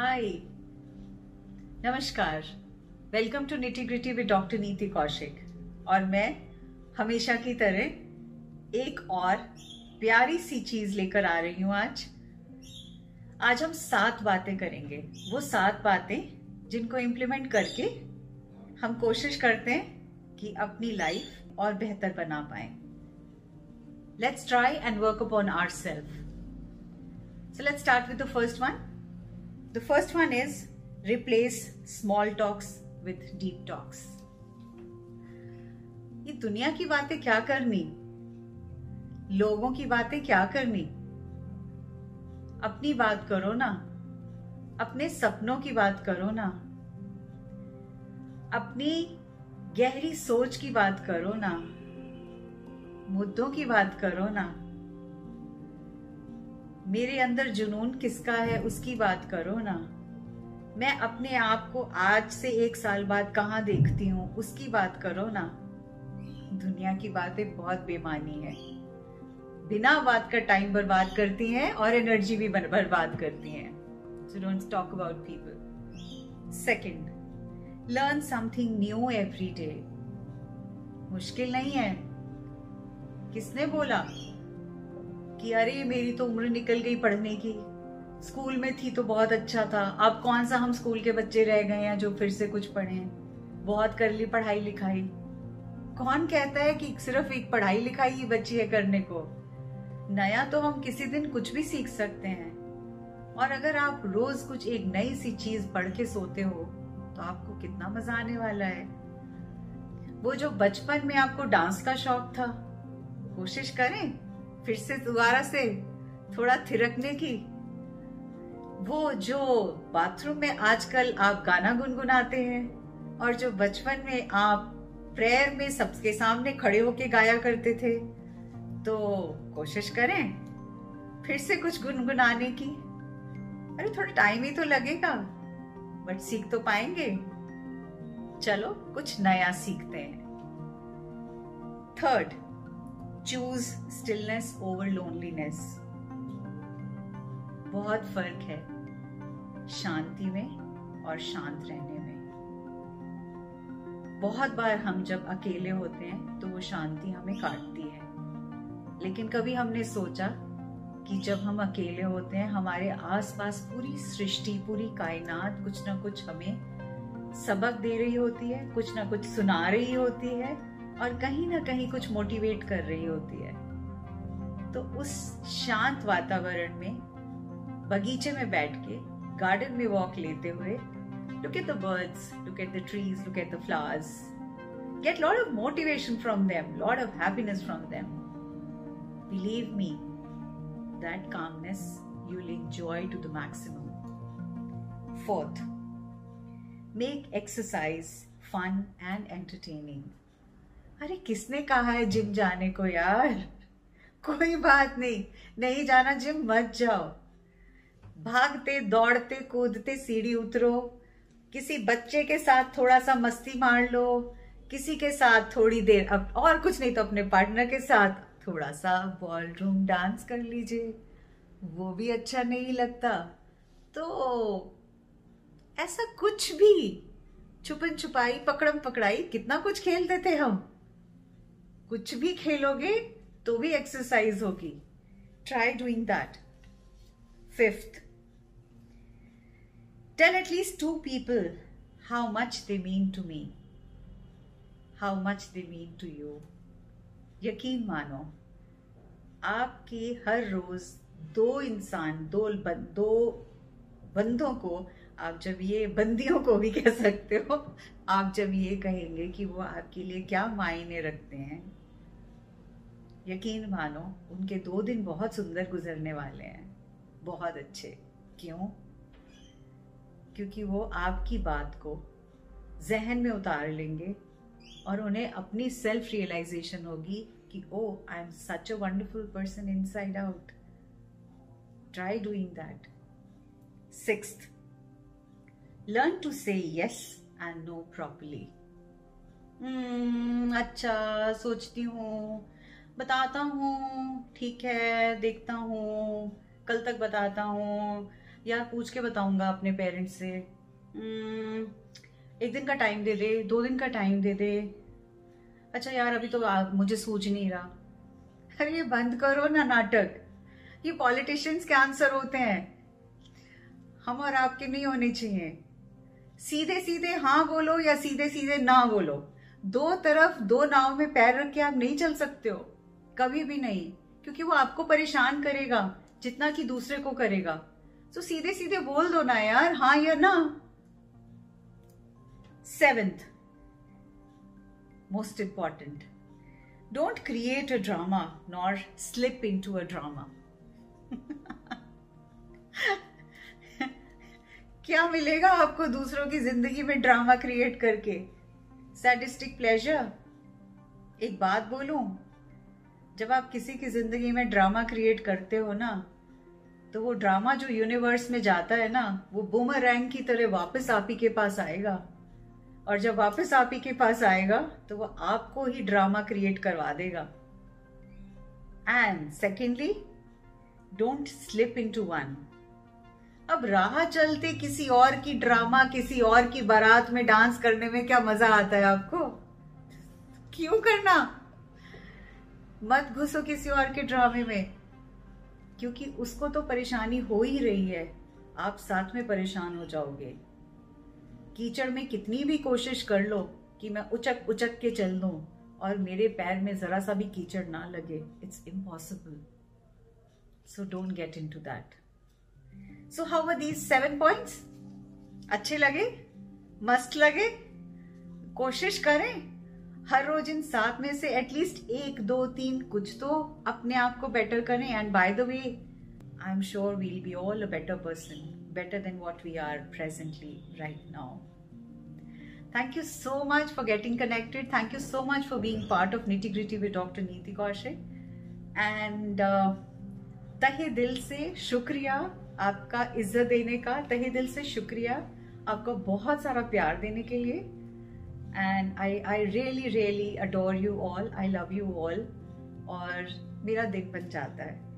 हाय नमस्कार. Welcome to nitty gritty with doctor Niti Kaushik और मैं हमेशा की तरह एक और प्यारी सी चीज़ लेकर आ रही हूँ आज। आज हम सात बातें करेंगे। वो सात बातें जिनको इम्प्लीमेंट करके हम कोशिश करते हैं कि अपनी लाइफ और बेहतर बना पाए। Let's try and work upon our self so let's start with the first one. The first one is replace small talks with deep talks. ये दुनिया की बातें क्या करनी? लोगों की बातें क्या करनी? अपनी बात करो ना। अपने सपनों की बात करो ना। अपनी गहरी सोच की बात करो ना। मुद्दों की बात करो ना। मेरे अंदर जुनून किसका है, उसकी बात करो ना। मैं अपने आप को आज से एक साल बाद कहाँ देखती हूँ, उसकी बात करो ना। दुनिया की बातें बहुत बेमानी है। बिना बात का टाइम बर्बाद करती हैं और एनर्जी भी बर्बाद करती हैं। So don't talk about people second learn something new every day मुश्किल नहीं है। किसने बोला? कि अरे, मेरी तो उम्र निकल गई पढ़ने की। स्कूल में थी तो बहुत अच्छा था। अब कौन सा हम स्कूल के बच्चे रह गए हैं जो फिर से कुछ पढ़े बहुत कर ली पढ़ाई लिखाई। कौन कहता है कि सिर्फ़ एक पढ़ाई लिखाई ही बची है करने को? नया तो हम किसी दिन कुछ भी सीख सकते हैं। और अगर आप रोज कुछ एक नई सी चीज़ पढ़ के सोते हो तो आपको कितना मज़ा आने वाला है। वो जो बचपन में आपको डांस का शौक था, कोशिश करें? फिर से दोबारा से थोड़ा थिरकने की। वो जो बाथरूम में आजकल आप गाना गुनगुनाते हैं और जो बचपन में आप प्रेयर में सबके सामने खड़े होके गाया करते थे तो कोशिश करें फिर से कुछ गुनगुनाने की। अरे थोड़ा टाइम ही तो लगेगा, बट सीख तो पाएँगे। चलो, कुछ नया सीखते हैं। Third choose stillness over loneliness बहुत फ़र्क है शांति में और शांत रहने में। बहुत बार हम जब अकेले होते हैं तो वो शांति हमें काटती है। लेकिन कभी हमने सोचा कि जब हम अकेले होते हैं, हमारे आसपास पूरी सृष्टि, पूरी कायनात कुछ ना कुछ हमें सबक दे रही होती है, कुछ ना कुछ सुना रही होती है और कहीं ना कहीं कुछ मोटिवेट कर रही होती है तो उस शांत वातावरण में बगीचे में बैठ के गार्डन में वॉक लेते हुए look at the birds look at the trees look at the flowers get lot of motivation from them lot of happiness from them believe me that calmness you will enjoy to the maximum. Fourth, make exercise fun and entertaining. अरे किसने कहा है gym जाने को यार? कोई बात नहीं। नहीं जाना जिम, मत जाओ। भागते, दौड़ते, कूदते, सीढ़ी उतरो। किसी बच्चे के साथ थोड़ा सा मस्ती मार लो। किसी के साथ थोड़ी देर, अब और कुछ नहीं तो अपने पार्टनर के साथ थोड़ा सा बॉल रूम डांस कर लीजिए। वो भी अच्छा नहीं लगता। तो ऐसा कुछ भी। छुपन छुपाई, पकड़म पकड़ाई, कितना कुछ खेलते थे हम। कुछ भी खेलोगे तो भी एक्सरसाइज होगी। Try doing that fifth tell at least two people how much they mean to me how much they mean to you यकीन मानो, आपके हर रोज दो इंसान, दो दो बंदों को आप जब ये बंदियों को भी कह सकते हो, आप जब ये कहेंगे कि वो आपके लिए क्या मायने रखते हैं यकीन मानो, उनके दो दिन बहुत सुंदर गुजरने वाले हैं। बहुत अच्छे। क्यों? क्योंकि वो आपकी बात को जहन में उतार लेंगे और उन्हें अपनी सेल्फ रियलाइजेशन होगी कि ओ I am such a wonderful person inside out try doing that six learn to say yes and no properly अच्छा सोचती हूँ। बताता हूँ ठीक है देखता हूँ कल तक बताता हूँ यार पूछ के बताऊँगा अपने पेरेंट्स से। हम्म, एक दिन का टाइम दे दे दो दिन का टाइम दे दे। अच्छा यार अभी तो मुझे सूझ नहीं रहा। अरे ये बंद करो ना नाटक। ये पॉलिटिशियंस के आंसर होते हैं। हम और आपके नहीं होने चाहिए। सीधे सीधे हाँ बोलो या सीधे सीधे ना बोलो। दो तरफ़ दो नाव में पैर रख के आप नहीं चल सकते हो। कभी भी नहीं, क्योंकि वो आपको परेशान करेगा, जितना कि दूसरे को करेगा। तो सीधे सीधे बोल दो ना यार हाँ या ना। Seventh most important don't create a drama nor slip into a drama क्या मिलेगा आपको दूसरों की ज़िंदगी में ड्रामा क्रिएट करके? सैडिस्टिक प्लेजर एक बात बोलूँ जब आप किसी की ज़िंदगी में ड्रामा क्रिएट करते हो ना तो वो ड्रामा जो यूनिवर्स में जाता है ना, वो बूमर रैंक की तरह वापस आप ही के पास आएगा। और जब वापस आप ही के पास आएगा तो वो आपको ही ड्रामा क्रिएट करवा देगा। And secondly don't slip into one अब राह चलते किसी और की ड्रामा किसी और की बारात में डांस करने में क्या मज़ा आता है आपको? क्यों करना? मत घुसो किसी और के ड्रामे में। क्योंकि उसको तो परेशानी हो ही रही है। आप साथ में परेशान हो जाओगे। कीचड़ में कितनी भी कोशिश कर लो कि मैं उचक उचक के चल दू और मेरे पैर में जरा सा भी कीचड़ ना लगे। It's impossible so don't get into that so how are these seven points अच्छे लगे? मस्त लगे? कोशिश करें? हर रोज इन सात में से एटलीस्ट एक, दो, तीन, कुछ तो अपने आप को बेटर करें। And by the way I am sure we'll be all a better person better than what we are presently right now thank you so much for getting connected thank you so much for being part of nitty gritty with doctor Niti Kaushik and तहे दिल से शुक्रिया आपका इज़्ज़त देने का, तहे दिल से शुक्रिया आपका बहुत सारा प्यार देने के लिए। And I I really really adore you all I love you all और मेरा दिन बन जाता है।